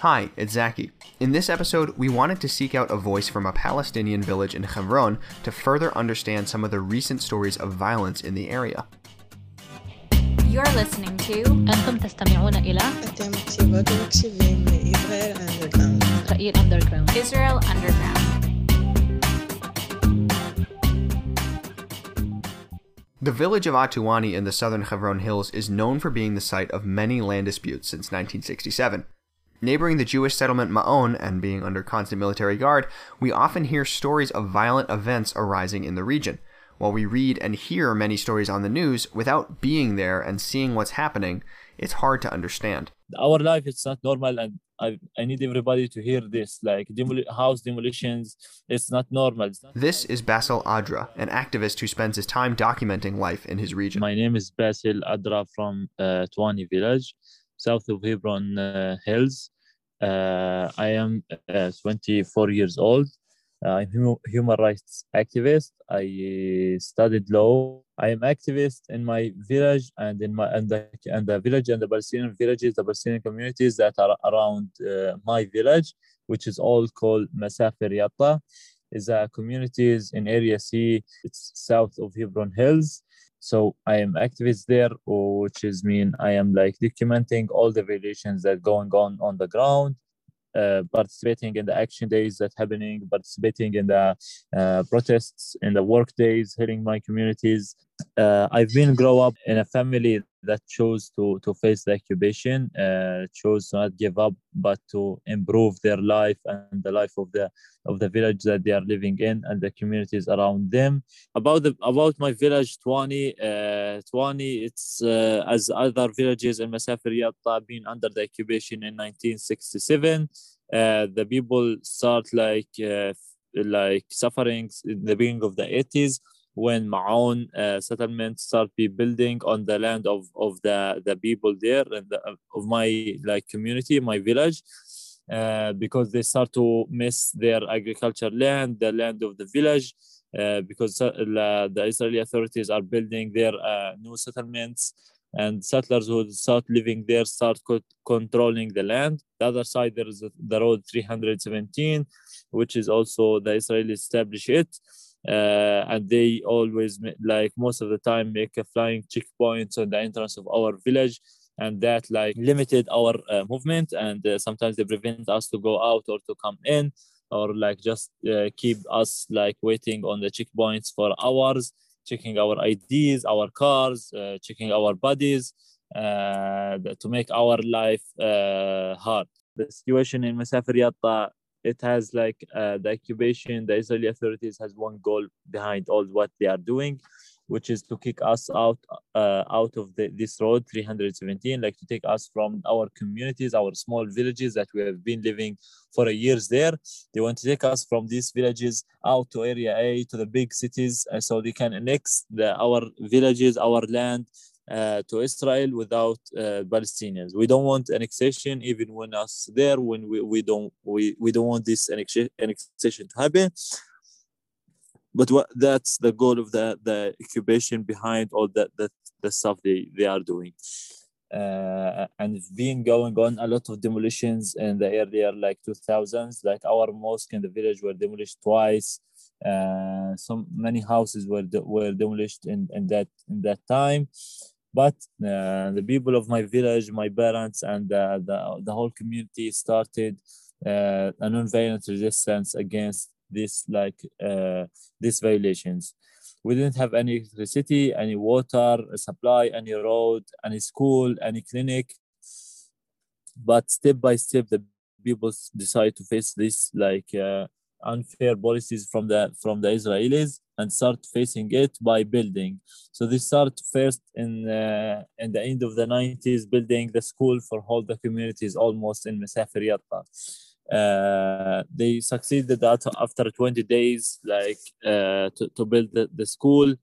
Hi, it's Zaki. In this episode, we wanted to seek out a voice from a Palestinian village in Hebron to further understand some of the recent stories of violence in the area. You're listening to Israel Underground The village of Atuani in the southern Hebron Hills is known for being the site of many land disputes since 1967. Neighboring the Jewish settlement Ma'on and being under constant military guard, we often hear stories of violent events arising in the region. While we read and hear many stories on the news, without being there and seeing what's happening, it's hard to understand. our life is not normal and I, I need everybody to hear this like demol- house demolitions it's not normal it's not This is Basil Adra, an activist who spends his time documenting life in his region. my name is basil adra from uh, twani village south of hebron uh, hills. Uh, i am uh, 24 years old. Uh, i'm hu- human rights activist. I uh, studied law. I am activist in my village and in my and the, and the village and the palestinian villages the palestinian communities that are around my village which is all called Masafer Yatta, is a communities in area C. It's south of Hebron Hills. So I am activist there, which is mean I am like documenting all the violations that going on on the ground, uh, participating in the action days that happening, participating in the uh, protests, in the work days, healing my communities. Uh, I've been grow up in a family that chose to to face the occupation, uh, chose to not give up, but to improve their life and the life of the of the village that they are living in and the communities around them. About the about my village, Twani, uh, Twani, it's uh, as other villages in Masafer Yatta been under the occupation in 1967. Uh, the people start like uh, like suffering in the beginning of the 80s when Ma'on uh, settlement start be building on the land of, of the, the people there and the, of my like community, my village, uh, because they start to miss their agriculture land, the land of the village, uh, because uh, the Israeli authorities are building their uh, new settlements and settlers who start living there start co- controlling the land. The other side, there is the road 317, which is also the Israeli establish it uh, and they always like most of the time make a flying checkpoints on the entrance of our village and that like limited our uh, movement and uh, sometimes they prevent us to go out or to come in or like just uh, keep us like waiting on the checkpoints for hours checking our ids our cars uh, checking our bodies uh, to make our life hard. The situation in Masafer Yatta it has like uh, the occupation the israeli authorities has one goal behind all what they are doing which is to kick us out uh, out of the, this road 317 like to take us from our communities our small villages that we have been living for years there. They want to take us from these villages out to area a to the big cities uh, so they can annex the, our villages our land to Israel without uh, Palestinians. We don't want annexation, even when us there, when we, we don't we, we don't want this annexa- annexation to happen. But what that's the goal of the the occupation behind all that that the stuff they they are doing. Uh, and it's been going on a lot of demolitions in the earlier like 2000s like our mosque in the village were demolished twice uh, so many houses were de- were demolished in, in that in that time but uh, the people of my village my parents and uh, the, the whole community started uh, a non-violent resistance against this like uh, these violations. We didn't have any electricity any water supply any road any school any clinic. But step by step the people s- decide to face this like uh, unfair policies from the from the israelis and start facing it by building. So they start first in uh, in the end of the 90s building the school for all the communities almost in Masafer Yatta. Uh, they succeeded that after 20 days like uh, to, to build the, the school.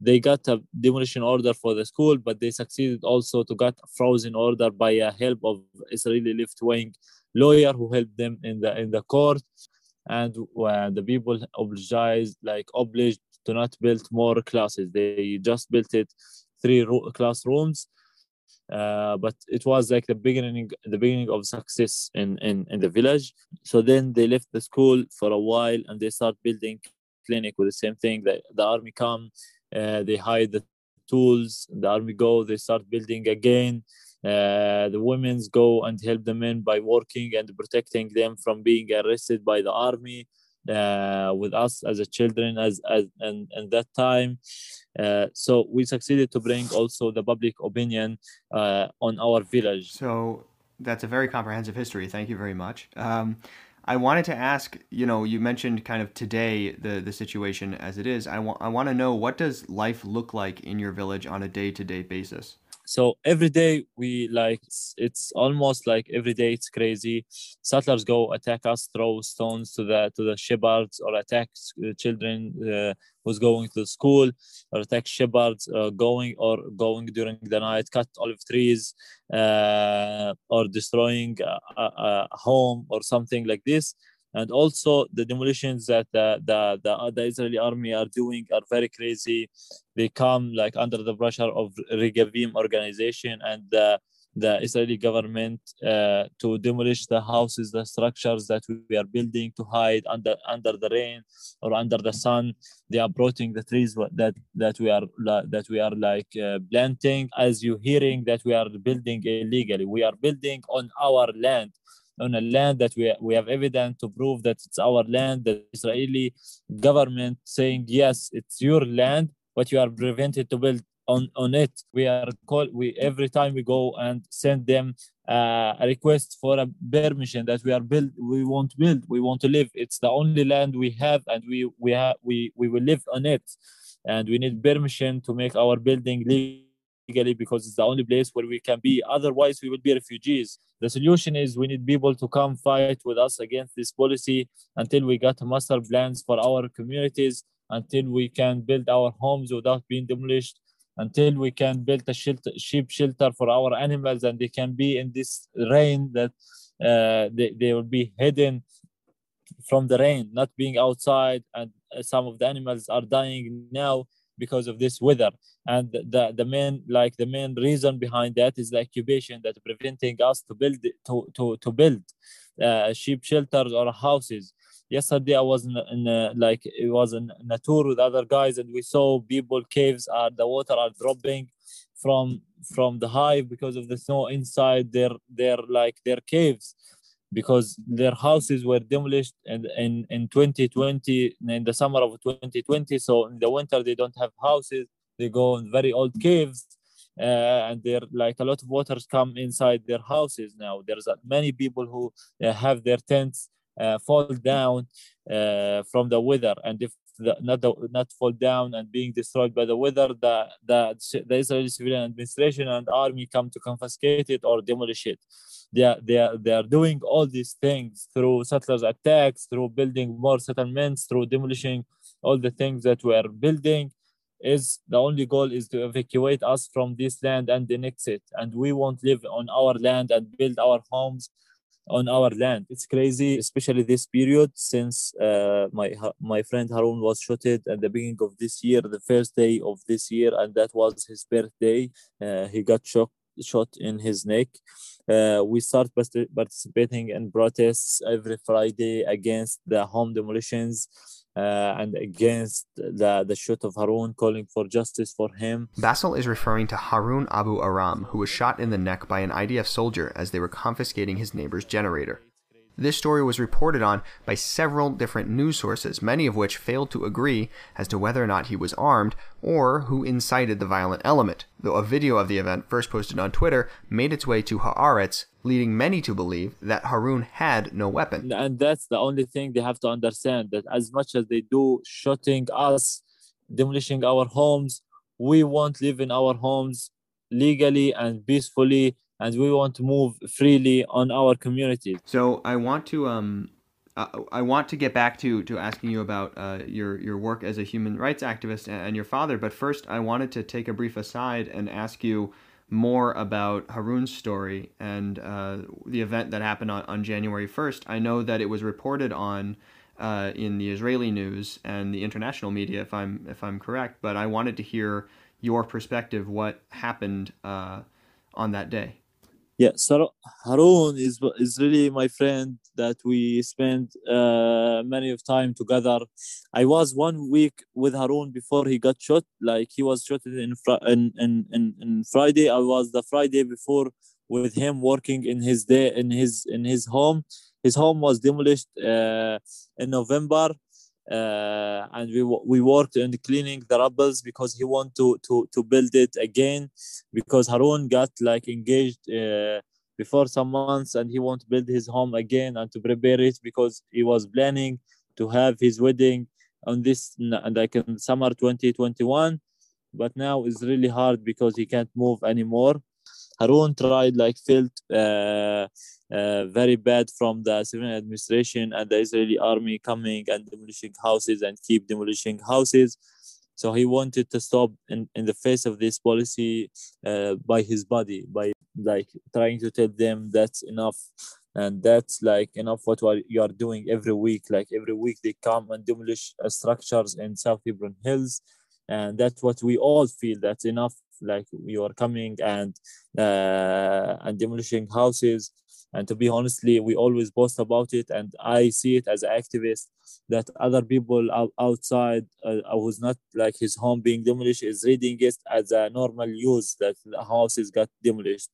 They got a demolition order for the school but they succeeded also to get a frozen order by a help of israeli left wing lawyer who helped them in the in the court and uh, the people obliged like obliged to not build more classes. They just built it three ro- classrooms uh, but it was like the beginning the beginning of success in, in in the village. So then they left the school for a while and they start building clinic with the same thing. That the army come uh, they hide the tools. The army go they start building again uh, the women's go and help the men by working and protecting them from being arrested by the army uh, with us as a children as as and, and that time uh, so we succeeded to bring also the public opinion uh, on our village So that's a very comprehensive history. Thank you very much. Um, I wanted to ask, you know, you mentioned kind of today the the situation as it is. I want I want to know what does life look like in your village on a day to day basis. So every day we like it's, it's almost like every day it's crazy. Settlers go attack us throw stones to the to the shepherds or attack uh, children uh, who's going to school or attack shepherds uh, going or going during the night cut olive trees uh, or destroying a, a, a home or something like this and also the demolitions that the, the, the, the Israeli army are doing are very crazy. They come like under the pressure of Regavim organization and the, the Israeli government uh, to demolish the houses, the structures that we are building to hide under under the rain or under the sun. They are uprooting the trees that that we are that we are like uh, planting. As you hearing that we are building illegally, we are building on our land on a land that we, we have evidence to prove that it's our land. The israeli government saying yes it's your land but you are prevented to build on on it. We are call we every time we go and send them uh, a request for a permission that we are build we want to build we want to live. It's the only land we have and we we have we we will live on it. And we need permission to make our building because it's the only place where we can be. Otherwise we will be refugees. The solution is we need people to come fight with us against this policy until we got master plans for our communities until we can build our homes without being demolished until we can build a shelter, sheep shelter for our animals and they can be in this rain that uh, they, they will be hidden from the rain not being outside and some of the animals are dying now because of this weather. And the the main like the main reason behind that is the occupation that preventing us to build to to, to build uh, sheep shelters or houses. Yesterday i was in, in uh, like it was in, in a tour with other guys and we saw people caves are the water are dropping from from the hive because of the snow inside their their like their caves because their houses were demolished in, in, in 2020 in the summer of 2020 so in the winter they don't have houses they go in very old caves uh, and they're like a lot of waters come inside their houses now. There's uh, many people who uh, have their tents uh, fall down uh, from the weather and if not the, not fall down and being destroyed by the weather the, the the israeli civilian administration and army come to confiscate it or demolish it. They are, they are, they are doing all these things through settlers attacks through building more settlements through demolishing all the things that we are building. Is the only goal is to evacuate us from this land and annex it. And we won't live on our land and build our homes on our land. It's crazy especially this period since uh, my my friend harun was shot at the beginning of this year the first day of this year and that was his birthday. Uh, he got shot shot in his neck uh, we start participating in protests every friday against the home demolitions uh, and against the, the shoot of Harun, calling for justice for him. Basil is referring to Harun Abu Aram, who was shot in the neck by an IDF soldier as they were confiscating his neighbor's generator. This story was reported on by several different news sources, many of which failed to agree as to whether or not he was armed or who incited the violent element, though a video of the event first posted on Twitter made its way to Haaretz, leading many to believe that Harun had no weapon. And that's the only thing they have to understand that as much as they do shooting us, demolishing our homes, we won't live in our homes legally and peacefully and we want to move freely on our communities. So I want to um, uh, I want to get back to to asking you about uh, your your work as a human rights activist and, your father, but first I wanted to take a brief aside and ask you more about Harun's story and uh, the event that happened on, on January 1st. I know that it was reported on uh, in the Israeli news and the international media, if I'm if I'm correct. But I wanted to hear your perspective. What happened uh, on that day? Yeah, so Harun is is really my friend that we spent uh, many of time together. I was one week with Harun before he got shot. Like he was shot in in, in, in, in Friday. I was the Friday before with him working in his day in his in his home. His home was demolished uh, in November, uh, and we we worked on cleaning the rubbles because he want to to to build it again because Harun got like engaged uh, before some months and he want to build his home again and to prepare it because he was planning to have his wedding on this n- like in summer 2021 but now it's really hard because he can't move anymore Harun tried like felt uh, uh, very bad from the civilian administration and the Israeli army coming and demolishing houses and keep demolishing houses. So he wanted to stop in, in the face of this policy uh, by his body, by like trying to tell them that's enough. And that's like enough what you are doing every week. Like every week they come and demolish uh, structures in South Hebron Hills. And that's what we all feel that's enough. Like you are coming and uh, and demolishing houses. And to be honestly, we always boast about it, and I see it as an activist that other people outside uh, who's not like his home being demolished is reading it as a normal use that the houses got demolished.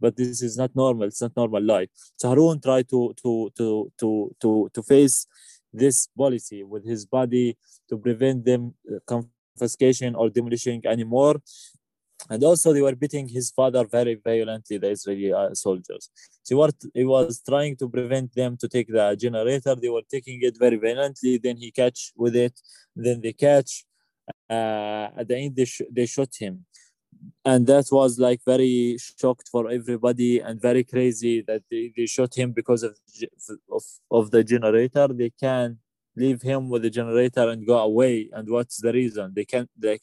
But this is not normal. It's not normal life. So Harun tried to to to to to to face this policy with his body to prevent them uh, confiscation or demolishing anymore and also they were beating his father very violently the israeli uh, soldiers. So what he was trying to prevent them to take the generator. They were taking it very violently. Then he catch with it. Then they catch uh, at the end they, sh- they shot him. And that was like very shocked for everybody and very crazy that they, they shot him because of, of of the generator. They can leave him with the generator and go away and what's the reason they can't like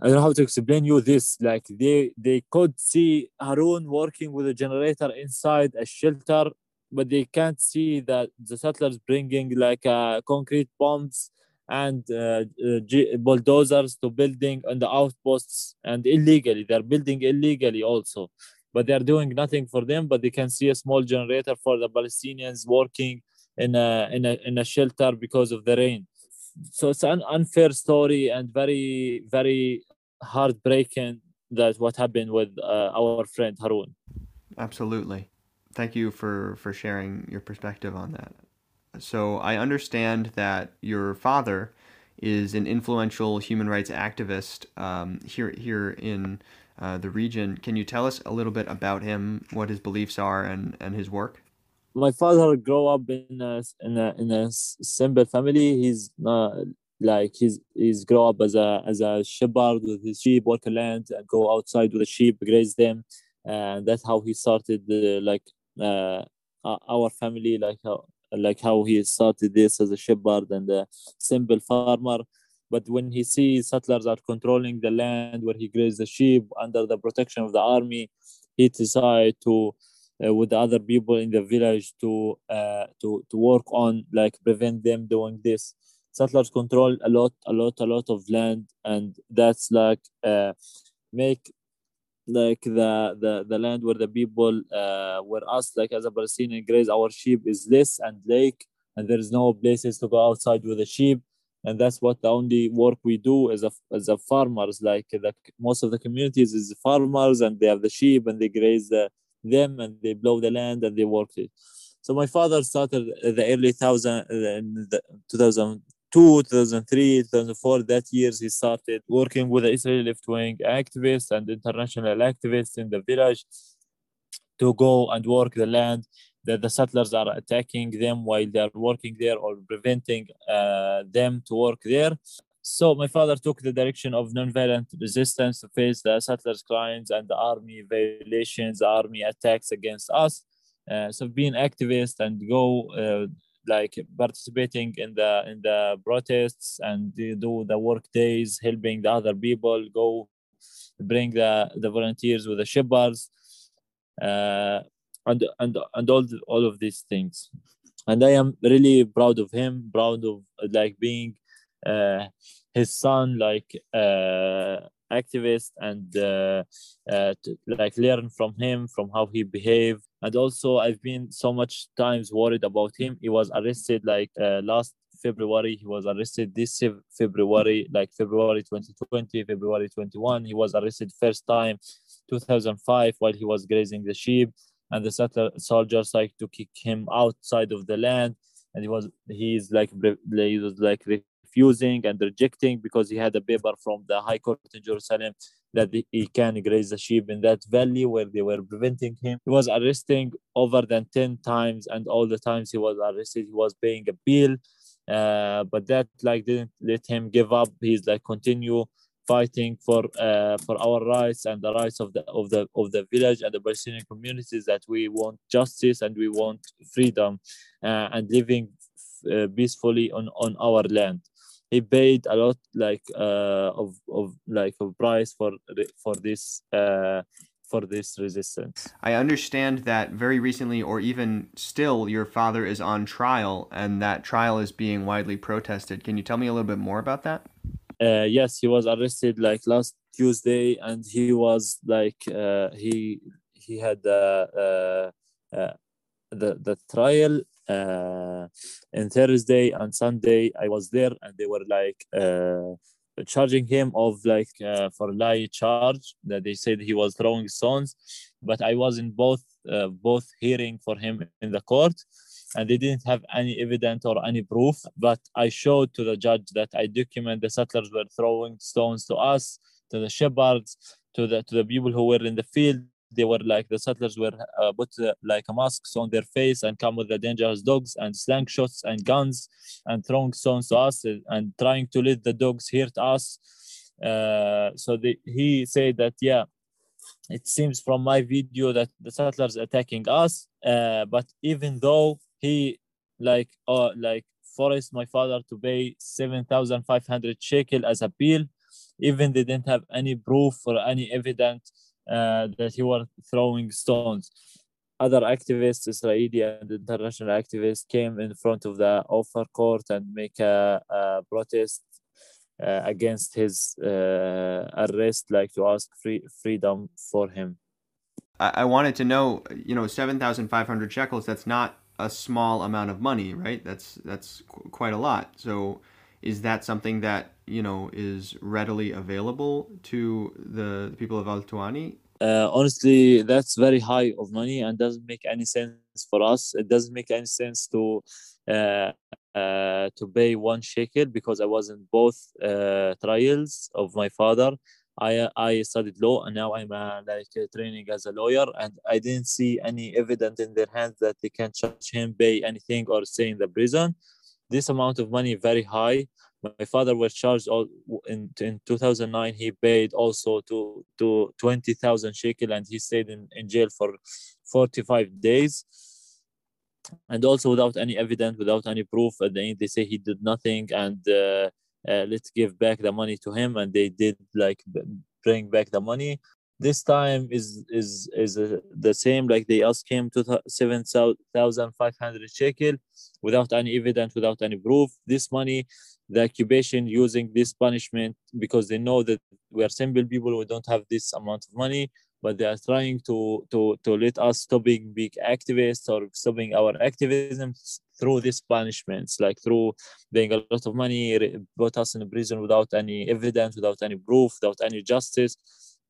I don't know how to explain you this. Like they they could see Harun working with a generator inside a shelter, but they can't see that the settlers bringing like uh, concrete bombs and uh, uh, bulldozers to building on the outposts and illegally. They're building illegally also, but they're doing nothing for them. But they can see a small generator for the Palestinians working in a in a in a shelter because of the rain so it's an unfair story and very very heartbreaking that what happened with uh, our friend Harun. Absolutely. Thank you for, for sharing your perspective on that. So, I understand that your father is an influential human rights activist um, here here in uh, the region. Can you tell us a little bit about him, what his beliefs are, and, and his work? My father grew up in a in a, in a simple family. He's uh, like he's he's grow up as a as a shepherd with his sheep, work land, and go outside with the sheep, graze them, and that's how he started uh, like uh, our family, like how like how he started this as a shepherd and a simple farmer. But when he sees settlers are controlling the land where he grazed the sheep under the protection of the army, he decided to with the other people in the village to uh, to to work on like prevent them doing this. Settlers control a lot a lot a lot of land and that's like uh, make like the, the the land where the people uh, where us like as a palestinian graze our sheep is this and lake and there is no places to go outside with the sheep. And that's what the only work we do as a as a farmers like the most of the communities is farmers and they have the sheep and they graze the them and they blow the land and they work it. So my father started the early thousand, in the 2002, 2003, 2004. That years he started working with the Israeli left wing activists and international activists in the village to go and work the land that the settlers are attacking them while they are working there or preventing uh, them to work there. So my father took the direction of nonviolent resistance to face the settlers' crimes and the army violations, army attacks against us. Uh, so being activist and go uh, like participating in the in the protests and do the work days, helping the other people, go bring the the volunteers with the shepherds, uh, and and and all all of these things. And I am really proud of him, proud of like being uh, his son like uh, activist and uh, uh, to, like learn from him from how he behaved. And also i've been so much times worried about him. He was arrested like uh, last february. He was arrested this february like february 2020 february 21 he was arrested first time 2005 while he was grazing the sheep. And the soldiers like to kick him outside of the land. And he was he's like he was like refusing and rejecting because he had a paper from the high court in jerusalem that he- can graze the sheep in that valley where they were preventing him he was arresting over than 10 times and all the times he was arrested he was paying a bill uh, but that like didn't let him give up he's like continue fighting for uh, for our rights and the rights of the of the of the village and the Palestinian communities that we want justice and we want freedom uh, and living uh, peacefully on on our land. He paid a lot like uh, of of like of price for for this uh, for this resistance. I understand that very recently, or even still, your father is on trial, and that trial is being widely protested. Can you tell me a little bit more about that? uh, yes he was arrested like last tuesday and he was like uh, he he had uh, uh, uh, the the trial uh, on thursday and sunday i was there and they were like uh, charging him of like uh, for a lie charge that they said he was throwing stones but i was in both uh, both hearing for him in the court and they didn't have any evidence or any proof. But I showed to the judge that I document the settlers were throwing stones to us, to the shepherds, to the to the people who were in the field. They were like the settlers were uh, put uh, like masks on their face and come with the dangerous dogs and slang shots and guns and throwing stones to us and, trying to let the dogs hurt us. Uh, so he said that yeah, it seems from my video that the settlers attacking us. Uh, but even though he like uh like forced my father to pay 7500 shekel as a bill even they didn't have any proof or any evidence uh, that he was throwing stones other activists israeli and international activists came in front of the Ofer court and make a, a protest uh, against his uh, arrest like to ask free freedom for him I, I wanted to know, you know, seven thousand five hundred shekels. That's not a small amount of money, right? That's that's qu- quite a lot. So, is that something that you know is readily available to the, people of Altuani? Uh, honestly that's very high of money and doesn't make any sense for us it doesn't make any sense to uh, uh, to pay one shekel because i was in both uh, trials of my father I I studied law and now I'm uh, like uh, training as a lawyer and I didn't see any evidence in their hands that they can charge him pay anything or stay in the prison. This amount of money very high. My father was charged all in in 2009. He paid also to to 20,000 shekel and he stayed in, in jail for 45 days. And also without any evidence, without any proof. At they say he did nothing and. Uh, uh, let's give back the money to him and they did like bring back the money this time is is is uh, the same like they asked him to 7500 shekel without any evidence without any proof. This money the occupation using this punishment because they know that we are simple people we don't have this amount of money but they are trying to to to let us stopping big activists or stopping our activism through these punishments like through paying a lot of money put us in prison without any evidence without any proof without any justice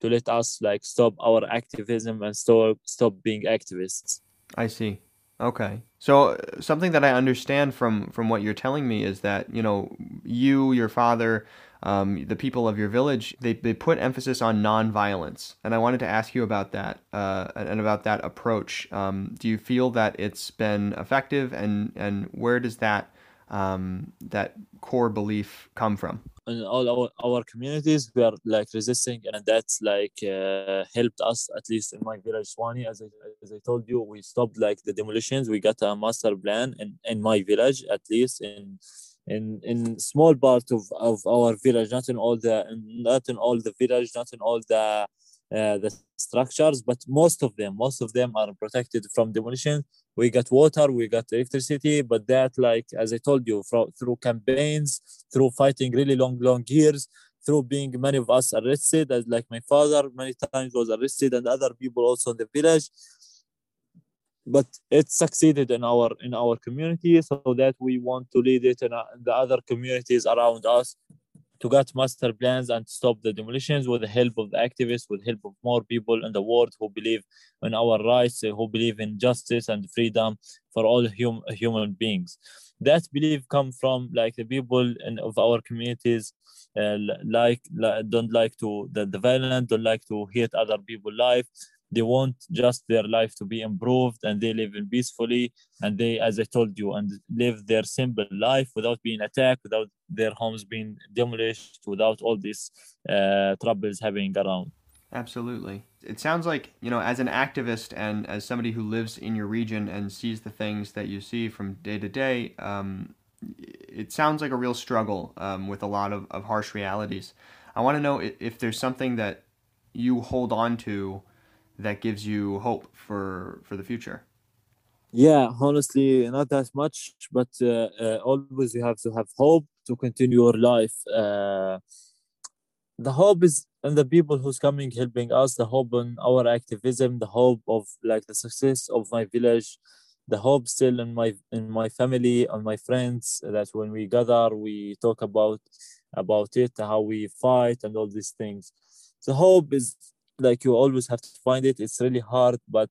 to let us like stop our activism and stop stop being activists I see. Okay. So something that I understand from from what you're telling me is that you know you, your father, um, the people of your village, they they put emphasis on nonviolence, and I wanted to ask you about that uh, and about that approach. Um, do you feel that it's been effective, and and where does that um, that core belief come from? in all our, our communities we are like resisting and that's like uh, helped us at least in my village Twani. As I, as I told you we stopped like the demolitions. We got a master plan in, in my village at least in in in small part of, of our village. Not in all the not in all the village not in all the uh, the structures but most of them most of them are protected from demolition. We got water we got electricity but that like as i told you from, through campaigns through fighting really long long years through being many of us arrested as like my father many times was arrested and other people also in the village. But it succeeded in our in our community so that we want to lead it in, uh, in the other communities around us to get master plans and stop the demolitions with the help of the activists with the help of more people in the world who believe in our rights uh, who believe in justice and freedom for all hum, human beings. That belief come from like the people in, of our communities uh, like, like don't like to the, the don't like to hate other people life they want just their life to be improved and they live in peacefully and they as i told you and live their simple life without being attacked without their homes being demolished without all these uh, troubles having around Absolutely. It sounds like, you know, as an activist and as somebody who lives in your region and sees the things that you see from day to day, um, it sounds like a real struggle um, with a lot of, of harsh realities. I want to know if, if there's something that you hold on to that gives you hope for, for the future. yeah honestly not that much but uh, uh, always you have to have hope to continue your life uh, the hope is in the people who's coming helping us the hope in our activism the hope of like the success of my village the hope still in my in my family and my friends that when we gather we talk about about it how we fight and all these things the hope is like you always have to find it it's really hard but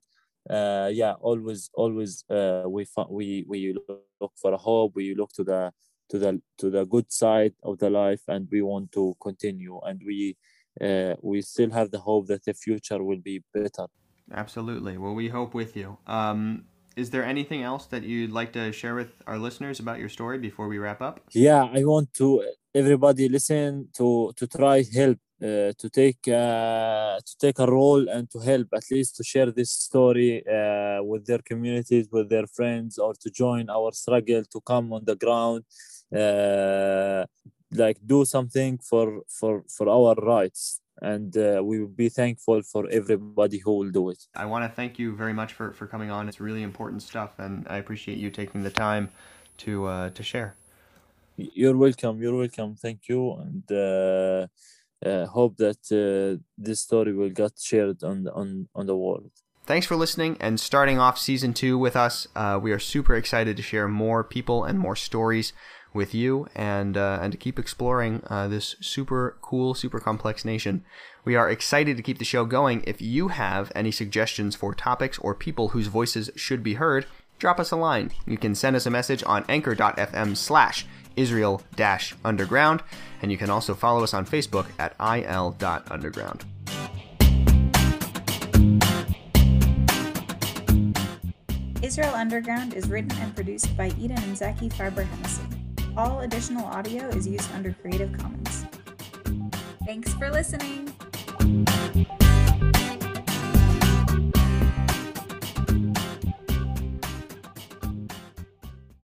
uh, yeah always always uh, we we we look for a hope we look to the to the to the good side of the life and we want to continue and we uh, we still have the hope that the future will be better Absolutely. Well, we hope with you. Um, is there anything else that you'd like to share with our listeners about your story before we wrap up? yeah i want to everybody listen to to try help uh, to take uh, to take a role and to help at least to share this story uh, with their communities with their friends or to join our struggle to come on the ground uh, like do something for for for our rights. And uh, we will be thankful for everybody who will do it. I want to thank you very much for, for coming on. It's really important stuff, and I appreciate you taking the time to uh, to share. you're welcome. You're welcome. Thank you. And uh, hope that uh, this story will get shared on the, on on the world Thanks for listening and starting off season two with us. Uh, we are super excited to share more people and more stories with you and uh, and to keep exploring uh, this super cool, super complex nation. We are excited to keep the show going. If you have any suggestions for topics or people whose voices should be heard, drop us a line. You can send us a message on anchor.fm slash Israel underground, and you can also follow us on Facebook at il.underground. Israel Underground is written and produced by Eden and Zaki Farber Hennessy. All additional audio is used under Creative Commons. Thanks for listening.